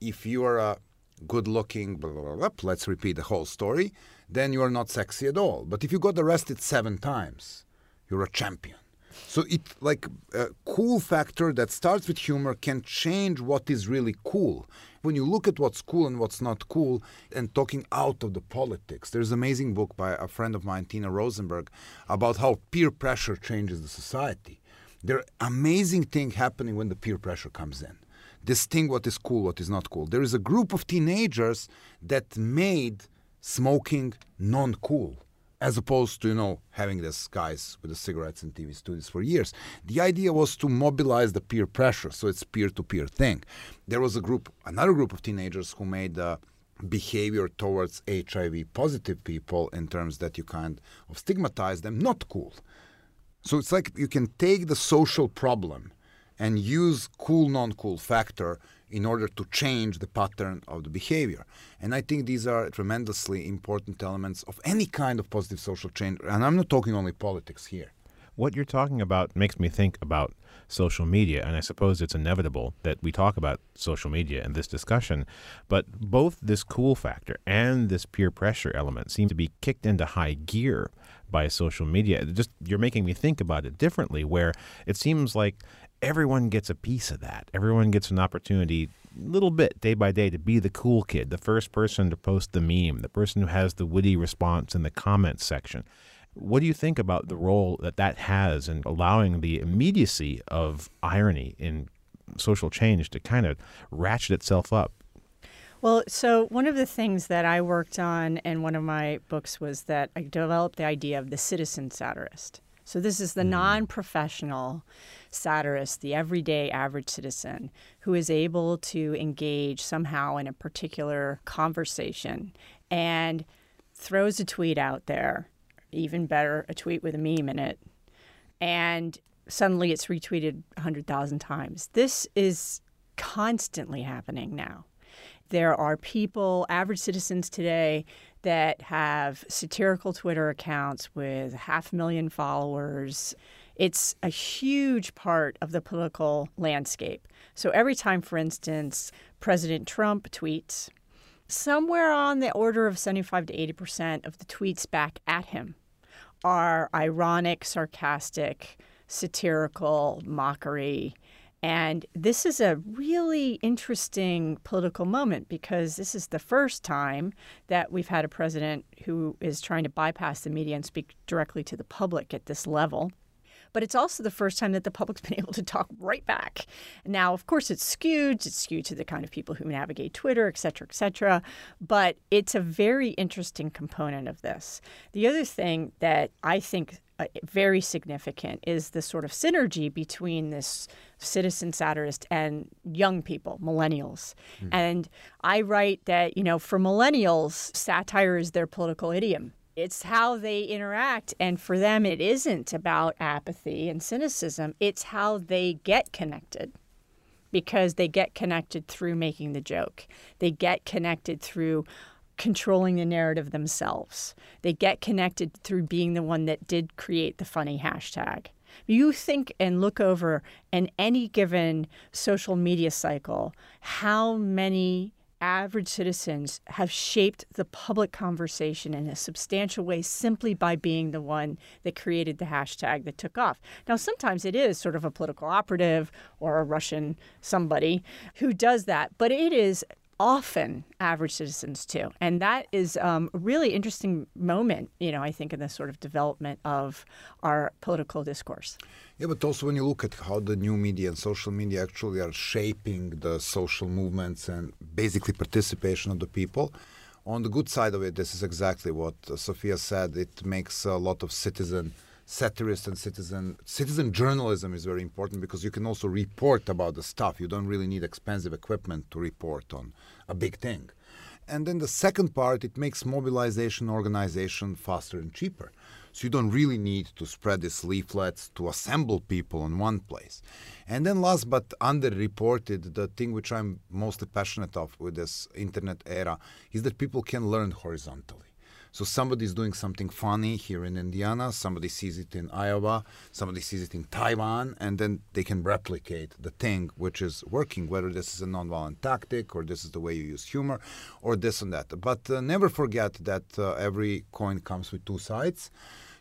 if you are a good looking, blah, blah, blah, let's repeat the whole story, then you are not sexy at all. But if you got arrested seven times, you're a champion. So it like a cool factor that starts with humor can change what is really cool. When you look at what's cool and what's not cool and talking out of the politics, there's an amazing book by a friend of mine, Tina Rosenberg, about how peer pressure changes the society. There are amazing things happening when the peer pressure comes in. This thing what is cool, what is not cool. There is a group of teenagers that made smoking non-cool as opposed to you know having these guys with the cigarettes and TV studios for years. The idea was to mobilize the peer pressure, so it's peer-to-peer thing. There was a group, another group of teenagers who made the behavior towards HIV positive people in terms that you kind of stigmatize them not cool. So it's like you can take the social problem and use cool non-cool factor in order to change the pattern of the behavior. And I think these are tremendously important elements of any kind of positive social change. And I'm not talking only politics here. What you're talking about makes me think about social media, and I suppose it's inevitable that we talk about social media in this discussion. But both this cool factor and this peer pressure element seem to be kicked into high gear by social media. Just you're making me think about it differently, where it seems like everyone gets a piece of that. Everyone gets an opportunity, little bit, day by day, to be the cool kid, the first person to post the meme, the person who has the witty response in the comments section. What do you think about the role that that has in allowing the immediacy of irony in social change to kind of ratchet itself up? Well, so one of the things that I worked on in one of my books was that I developed the idea of the citizen satirist. So this is the mm. non professional satirist, the everyday average citizen who is able to engage somehow in a particular conversation and throws a tweet out there, even better, a tweet with a meme in it, and suddenly it's retweeted 100,000 times. This is constantly happening now. There are people, average citizens today, that have satirical Twitter accounts with half a million followers. It's a huge part of the political landscape. So every time, for instance, President Trump tweets, somewhere on the order of 75 to 80% of the tweets back at him are ironic, sarcastic, satirical, mockery. And this is a really interesting political moment because this is the first time that we've had a president who is trying to bypass the media and speak directly to the public at this level. But it's also the first time that the public's [laughs] been able to talk right back. Now, of course, it's skewed. It's skewed to the kind of people who navigate Twitter, et cetera, et cetera. But it's a very interesting component of this. The other thing that I think uh, very significant is the sort of synergy between this citizen satirist and young people, millennials. Mm. And I write that, you know, for millennials, satire is their political idiom. It's how they interact. And for them, it isn't about apathy and cynicism, it's how they get connected because they get connected through making the joke. They get connected through controlling the narrative themselves. They get connected through being the one that did create the funny hashtag. You think and look over in any given social media cycle how many average citizens have shaped the public conversation in a substantial way simply by being the one that created the hashtag that took off. Now, sometimes it is sort of a political operative or a Russian somebody who does that, but it is often average citizens too. And that is um, a really interesting moment, you know, I think, in the sort of development of our political discourse. Yeah, but also when you look at how the new media and social media actually are shaping the social movements and basically participation of the people. On the good side of it, this is exactly what uh, Sophia said. It makes a lot of citizen satirist and citizen citizen journalism is very important because you can also report about the stuff. You don't really need expensive equipment to report on a big thing. And then the second part, it makes mobilization organization faster and cheaper. So you don't really need to spread these leaflets to assemble people in one place. And then last but underreported, the thing which I'm mostly passionate of with this internet era is that people can learn horizontally. So somebody's doing something funny here in Indiana, somebody sees it in Iowa, somebody sees it in Taiwan, and then they can replicate the thing which is working, whether this is a nonviolent tactic or this is the way you use humor or this and that. But uh, never forget that uh, every coin comes with two sides.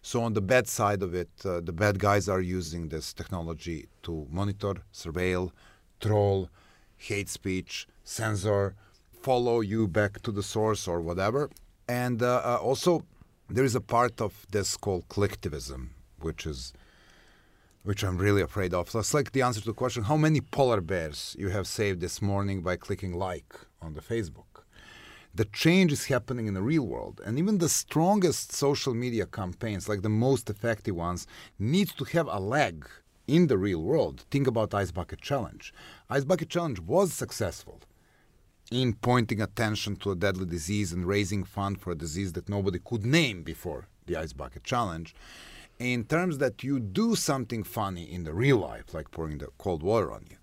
So on the bad side of it, uh, the bad guys are using this technology to monitor, surveil, troll, hate speech, censor, follow you back to the source or whatever. And uh, uh, also, there is a part of this called clicktivism, which is which I'm really afraid of. It's like the answer to the question: How many polar bears you have saved this morning by clicking like on the Facebook? The change is happening in the real world, and even the strongest social media campaigns, like the most effective ones, need to have a leg in the real world. Think about Ice Bucket Challenge. Ice Bucket Challenge was successful in pointing attention to a deadly disease and raising fund for a disease that nobody could name before the Ice Bucket Challenge. In terms that you do something funny in the real life, like pouring the cold water on you,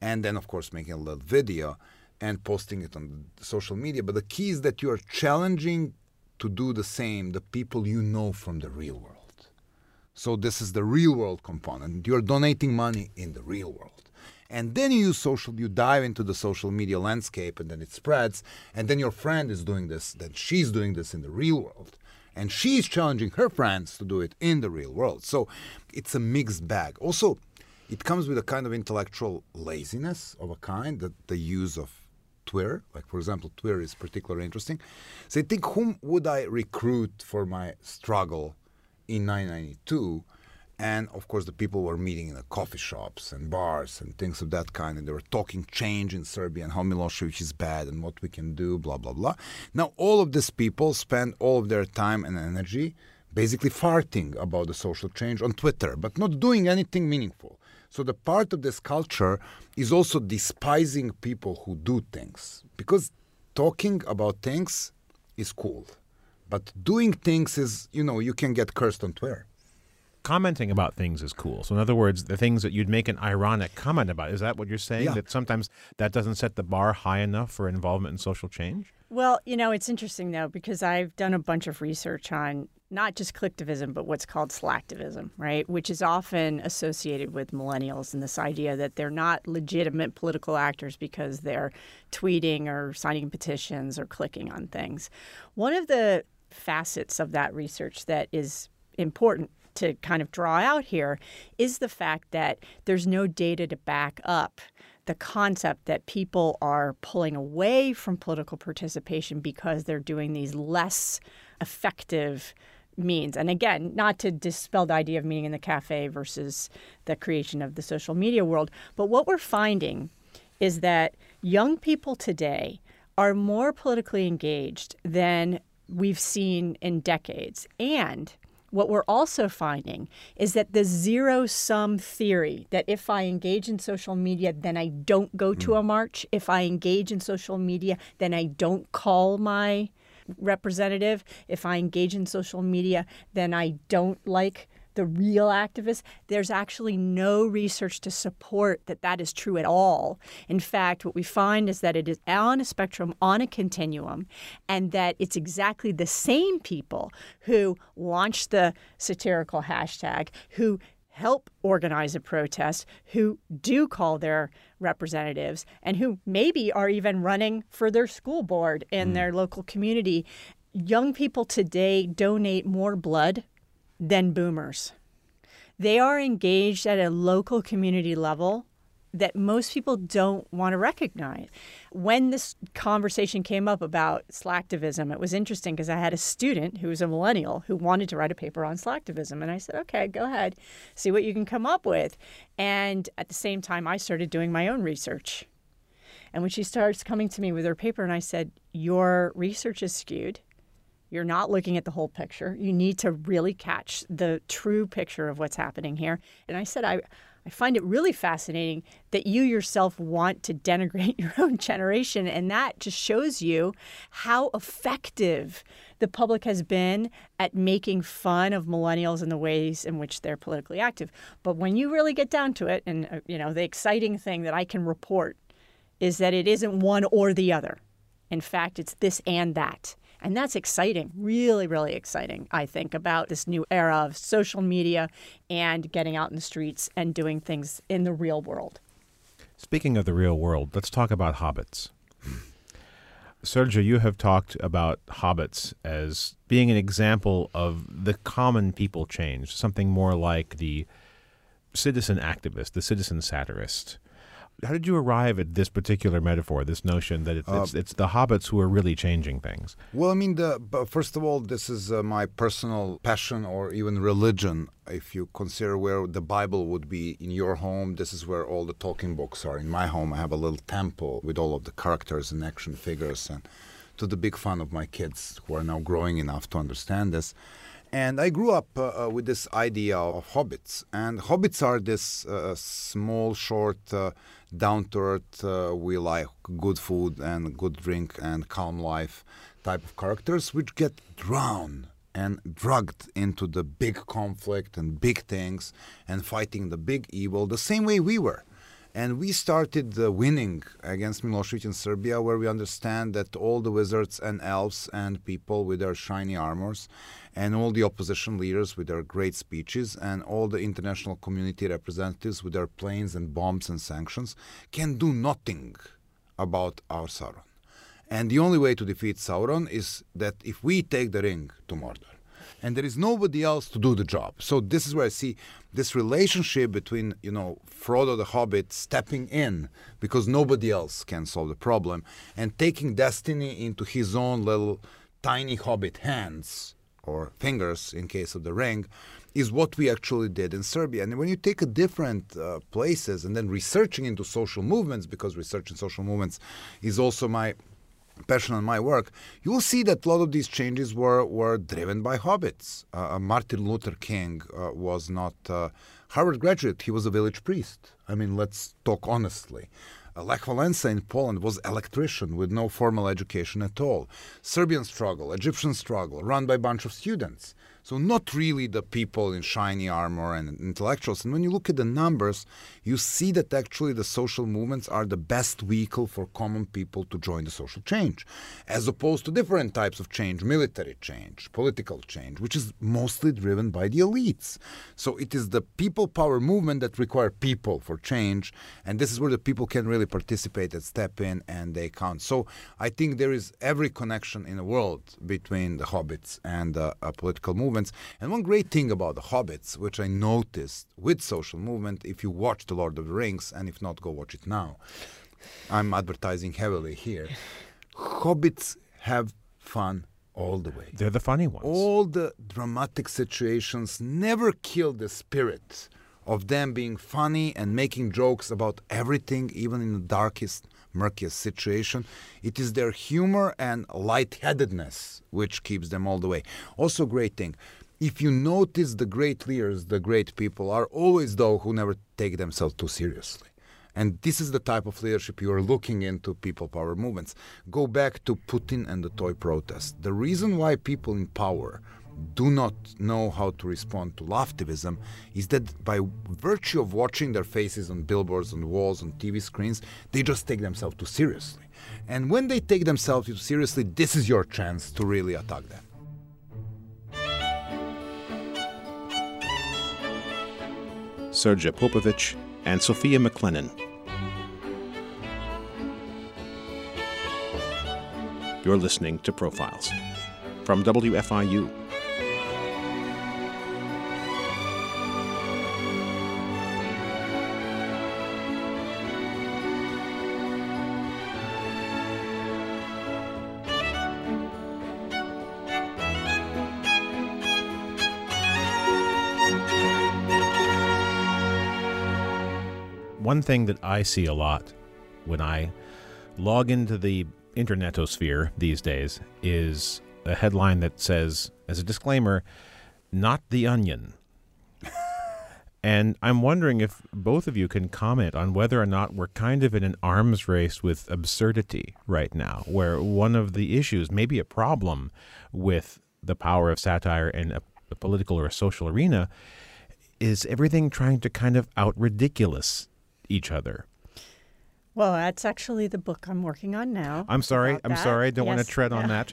and then, of course, making a little video and posting it on social media. But the key is that you are challenging to do the same the people you know from the real world. So, this is the real world component. You're donating money in the real world and then you use social you dive into the social media landscape and then it spreads and then your friend is doing this then she's doing this in the real world and she's challenging her friends to do it in the real world so it's a mixed bag also it comes with a kind of intellectual laziness of a kind that the use of Twitter, like for example, Twitter is particularly interesting. So I think whom would I recruit for my struggle in 1992? And of course, the people were meeting in the coffee shops and bars and things of that kind. And they were talking change in Serbia and how Milosevic is bad and what we can do, blah, blah, blah. Now, all of these people spend all of their time and energy basically farting about the social change on Twitter, but not doing anything meaningful. So, the part of this culture is also despising people who do things because talking about things is cool. But doing things is, you know, you can get cursed on Twitter commenting about things is cool. So, in other words, the things that you'd make an ironic comment about, is that what you're saying? Yeah. That sometimes that doesn't set the bar high enough for involvement in social change? Well, you know, it's interesting though, because I've done a bunch of research on not just clicktivism, but what's called slacktivism, right? Which is often associated with millennials and this idea that they're not legitimate political actors because they're tweeting or signing petitions or clicking on things. One of the facets of that research that is important to kind of draw out here is the fact that there's no data to back up the concept that people are pulling away from political participation because they're doing these less effective means. And again, not to dispel the idea of meeting in the cafe versus the creation of the social media world, but what we're finding is that young people today are more politically engaged than we've seen in decades. And what we're also finding is that the zero sum theory that if I engage in social media, then I don't go to hmm. a march. If I engage in social media, then I don't call my representative. If I engage in social media, then I don't like the real activists, there's actually no research to support that that is true at all. In fact, what we find is that it is on a spectrum, on a continuum, and that it's exactly the same people who launch the satirical hashtag, who help organize a protest, who do call their representatives, and who maybe are even running for their school board in mm. their local community. Young people today donate more blood than boomers. They are engaged at a local community level that most people don't want to recognize. When this conversation came up about slacktivism, it was interesting because I had a student who was a millennial who wanted to write a paper on slacktivism. And I said, okay, go ahead, see what you can come up with. And at the same time, I started doing my own research. And when she starts coming to me with her paper, and I said, Your research is skewed. You're not looking at the whole picture. You need to really catch the true picture of what's happening here. And I said, I, I find it really fascinating that you yourself want to denigrate [laughs] your own generation. And that just shows you how effective the public has been at making fun of millennials and the ways in which they're politically active. But when you really get down to it, and uh, you know, the exciting thing that I can report is that it isn't one or the other. In fact, it's this and that. And that's exciting, really, really exciting, I think, about this new era of social media and getting out in the streets and doing things in the real world. Speaking of the real world, let's talk about hobbits. Sergio, you have talked about hobbits as being an example of the common people change, something more like the citizen activist, the citizen satirist how did you arrive at this particular metaphor, this notion that it's, uh, it's, it's, the hobbits who are really changing things? Well, I mean, the, first of all, this is uh, my personal passion or even religion. If you consider where the Bible would be in your home, this is where all the talking books are. In my home, I have a little temple with all of the characters and action figures, and to the big fun of my kids who are now growing enough to understand this. And I grew up uh, uh, with this idea of hobbits. And hobbits are this uh, small, short, uh, down to earth, uh, we like good food and good drink and calm life type of characters, which get drowned and drugged into the big conflict and big things and fighting the big evil the same way we were. And we started uh, winning against Milosevic in Serbia, where we understand that all the wizards and elves and people with their shiny armors, and all the opposition leaders with their great speeches, and all the international community representatives with their planes and bombs and sanctions, can do nothing about our Sauron. And the only way to defeat Sauron is that if we take the ring to Mordor and there is nobody else to do the job. So this is where I see this relationship between you know Frodo the Hobbit stepping in because nobody else can solve the problem and taking destiny into his own little tiny Hobbit hands or fingers in case of the ring is what we actually did in Serbia. And when you take a different uh, places and then researching into social movements, because research in social movements is also my passion and my work, you will see that a lot of these changes were, were driven by hobbits. Uh, uh Martin Luther King uh, was not a Harvard graduate, he was a village priest. I mean, let's talk honestly. Lech Walesa in Poland was electrician with no formal education at all. Serbian struggle, Egyptian struggle, run by a bunch of students. So not really the people in shiny armor and intellectuals. And when you look at the numbers, you see that actually the social movements are the best vehicle for common people to join the social change, as opposed to different types of change, military change, political change, which is mostly driven by the elites. So it is the people power movement that require people for change, and this is where the people can really participate and step in and they count. So I think there is every connection in the world between the hobbits and uh, a political movement movements. And one great thing about the Hobbits, which I noticed with social movement, if you watch The Lord of the Rings, and if not, go watch it now. I'm advertising heavily here. Hobbits have fun all the way. They're the funny ones. All the dramatic situations never kill the spirit of them being funny and making jokes about everything, even in the darkest, murkiest situation. It is their humor and lightheadedness which keeps them all the way. Also, great thing. if you notice the great leaders, the great people are always those who never take themselves too seriously. And this is the type of leadership you are looking into people power movements. Go back to Putin and the toy protest. The reason why people in power do not know how to respond to laughtivism is that by virtue of watching their faces on billboards, on walls, on TV screens, they just take themselves too seriously. And when they take themselves too seriously, this is your chance to really attack them. Srdja Popovic and Sophia McClennen. You're listening to Profiles from WFIU. One thing that I see a lot when I log into the internetosphere these days is a headline that says, as a disclaimer, not the onion. [laughs] and I'm wondering if both of you can comment on whether or not we're kind of in an arms race with absurdity right now, where one of the issues, maybe a problem with the power of satire in a, a political or a social arena, is everything trying to kind of out ridiculous each other. Well, that's actually the book I'm working on now. I'm sorry. I'm that. sorry. I don't want to tread on that.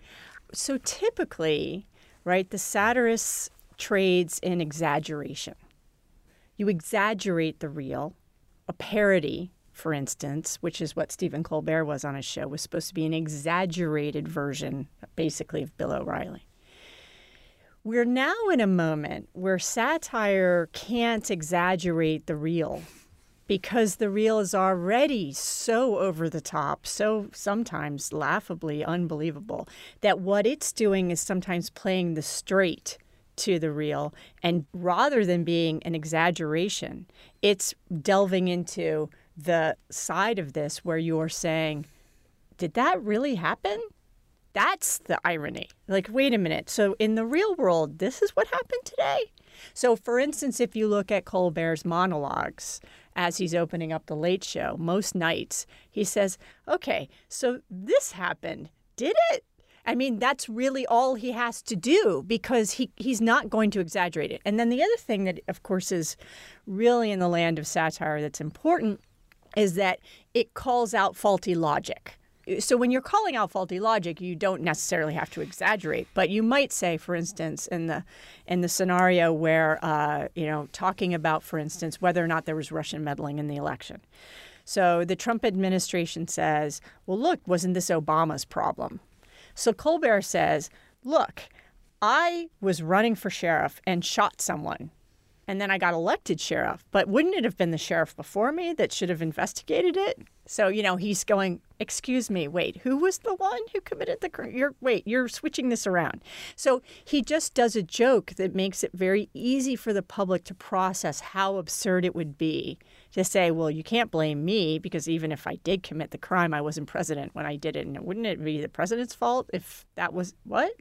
So typically, right, the satirist trades in exaggeration. You exaggerate the real. A parody, for instance, which is what Stephen Colbert was on his show, was supposed to be an exaggerated version, basically, of Bill O'Reilly. We're now in a moment where satire can't exaggerate the real because the real is already so over the top, so sometimes laughably unbelievable, that what it's doing is sometimes playing the straight to the real. And rather than being an exaggeration, it's delving into the side of this where you're saying, did that really happen? That's the irony. Like, wait a minute. So, in the real world, this is what happened today? So, for instance, if you look at Colbert's monologues as he's opening up the late show, most nights, he says, okay, so this happened. Did it? I mean, that's really all he has to do because he, he's not going to exaggerate it. And then the other thing that, of course, is really in the land of satire that's important is that it calls out faulty logic. So when you're calling out faulty logic, you don't necessarily have to exaggerate, but you might say, for instance, in the in the scenario where uh, you know talking about, for instance, whether or not there was Russian meddling in the election. So the Trump administration says, "Well, look, wasn't this Obama's problem?" So Colbert says, "Look, I was running for sheriff and shot someone." And then I got elected sheriff, but wouldn't it have been the sheriff before me that should have investigated it? So, you know, he's going, excuse me, wait, who was the one who committed the crime? You're, wait, you're switching this around. So he just does a joke that makes it very easy for the public to process how absurd it would be to say, well, you can't blame me because even if I did commit the crime, I wasn't president when I did it. And wouldn't it be the president's fault if that was what?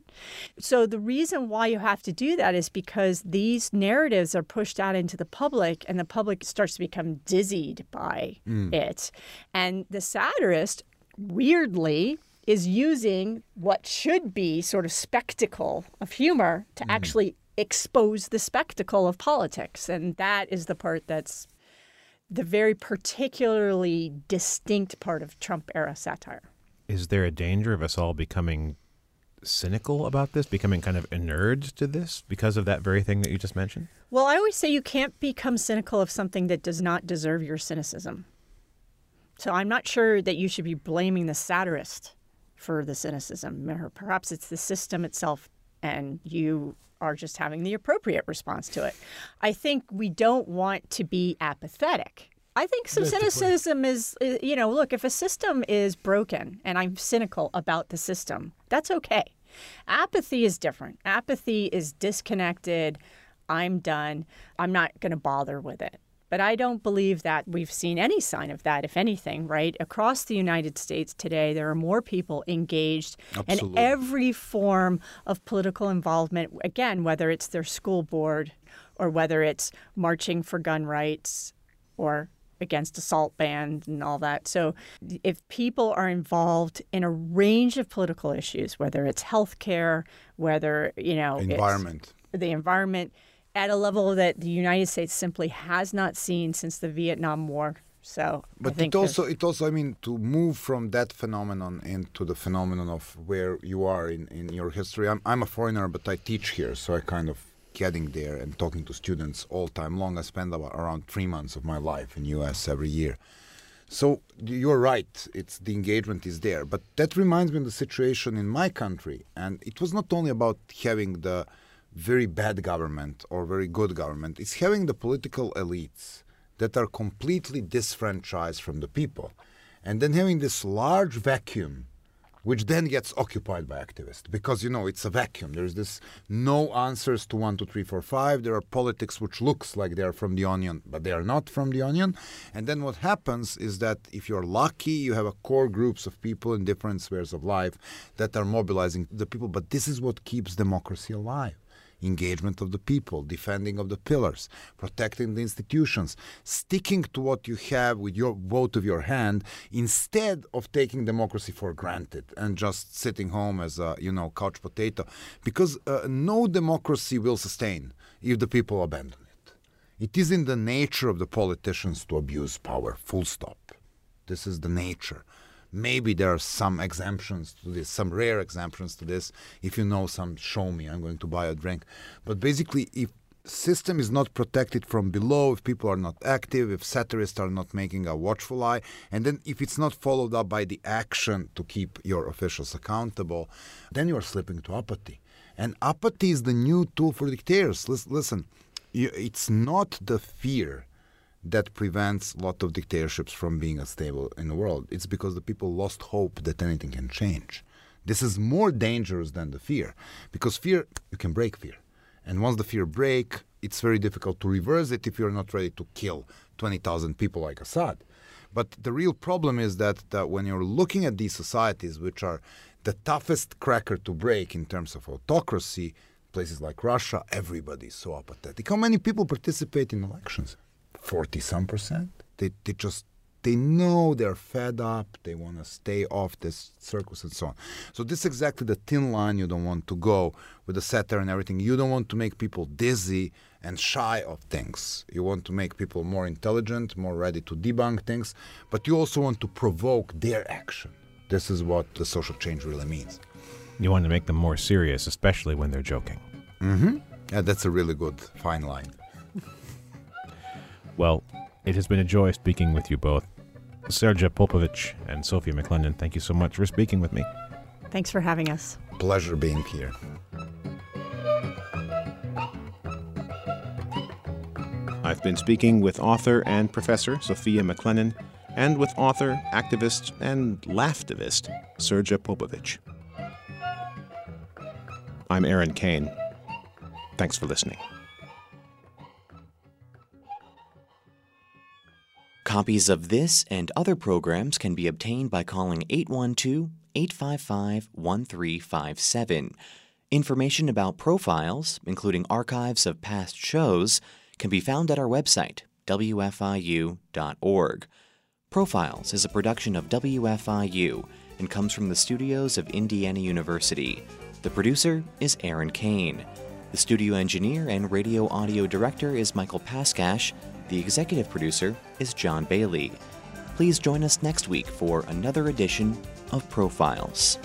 So the reason why you have to do that is because these narratives are pushed out into the public and the public starts to become dizzied by mm. it. And the satirist, weirdly, is using what should be sort of spectacle of humor to mm. actually expose the spectacle of politics. And that is the part that's the very particularly distinct part of Trump era satire. Is there a danger of us all becoming cynical about this, becoming kind of inured to this because of that very thing that you just mentioned? Well, I always say you can't become cynical of something that does not deserve your cynicism. So I'm not sure that you should be blaming the satirist for the cynicism. Perhaps it's the system itself and you are just having the appropriate response to it. I think we don't want to be apathetic. I think some cynicism is, uh, you know, look, if a system is broken and I'm cynical about the system, that's okay. Apathy is different. Apathy is disconnected. I'm done. I'm not going to bother with it. But I don't believe that we've seen any sign of that, if anything, right? Across the United States today, there are more people engaged Absolutely. in every form of political involvement, again, whether it's their school board or whether it's marching for gun rights or against assault bans and all that. So if people are involved in a range of political issues, whether it's healthcare, whether, you know, Environment. the environment at a level that the United States simply has not seen since the Vietnam War. So I But it also, it also, I mean, to move from that phenomenon into the phenomenon of where you are in, in your history. I'm, I'm a foreigner, but I teach here, so I kind of getting there and talking to students all time long. I spend about around three months of my life in U.S. every year. So you're right. It's the engagement is there, but that reminds me of the situation in my country, and it was not only about having the very bad government or very good government. It's having the political elites that are completely disfranchised from the people, and then having this large vacuum which then gets occupied by activists. Because you know it's a vacuum. There's this no answers to one two three four five. There are politics which looks like they're from the onion but they are not from the onion. And then what happens is that if you're lucky you have a core groups of people in different spheres of life that are mobilizing the people. But this is what keeps democracy alive engagement of the people, defending of the pillars, protecting the institutions, sticking to what you have with your vote of your hand instead of taking democracy for granted and just sitting home as a you know couch potato because uh, no democracy will sustain if the people abandon it. It is in the nature of the politicians to abuse power, full stop. This is the nature. Maybe there are some exemptions to this, some rare exemptions to this. If you know some, show me. I'm going to buy a drink. But basically, if system is not protected from below, if people are not active, if satirists are not making a watchful eye, and then if it's not followed up by the action to keep your officials accountable, then you are slipping to apathy. And apathy is the new tool for dictators. Listen, it's not the fear that prevents a lot of dictatorships from being stable in the world. It's because the people lost hope that anything can change. This is more dangerous than the fear, because fear you can break fear, and once the fear break, it's very difficult to reverse it if you're not ready to kill twenty thousand people like Assad. But the real problem is that, that when you're looking at these societies, which are the toughest cracker to break in terms of autocracy, places like Russia, everybody's so apathetic. How many people participate in elections? 40 some percent. They, they just they know they're fed up. They want to stay off this circus and so on. So this is exactly the thin line you don't want to go with the satire and everything. You don't want to make people dizzy and shy of things. You want to make people more intelligent, more ready to debunk things, but you also want to provoke their action. This is what the social change really means. You want to make them more serious, especially when they're joking. Mm-hmm. Yeah, that's a really good fine line. Well, it has been a joy speaking with you both. Srdja Popovic and Sophia McClennen, thank you so much for speaking with me. Thanks for having us. Pleasure being here. I've been speaking with author and professor Sophia McClennen and with author, activist, and laughtivist Srdja Popovic. I'm Aaron Cain. Thanks for listening. Copies of this and other programs can be obtained by calling 812 855 1357. Information about profiles, including archives of past shows, can be found at our website, wfiu.org. Profiles is a production of WFIU and comes from the studios of Indiana University. The producer is Aaron Cain. The studio engineer and radio audio director is Michael Paskash. The executive producer is John Bailey. Please join us next week for another edition of Profiles.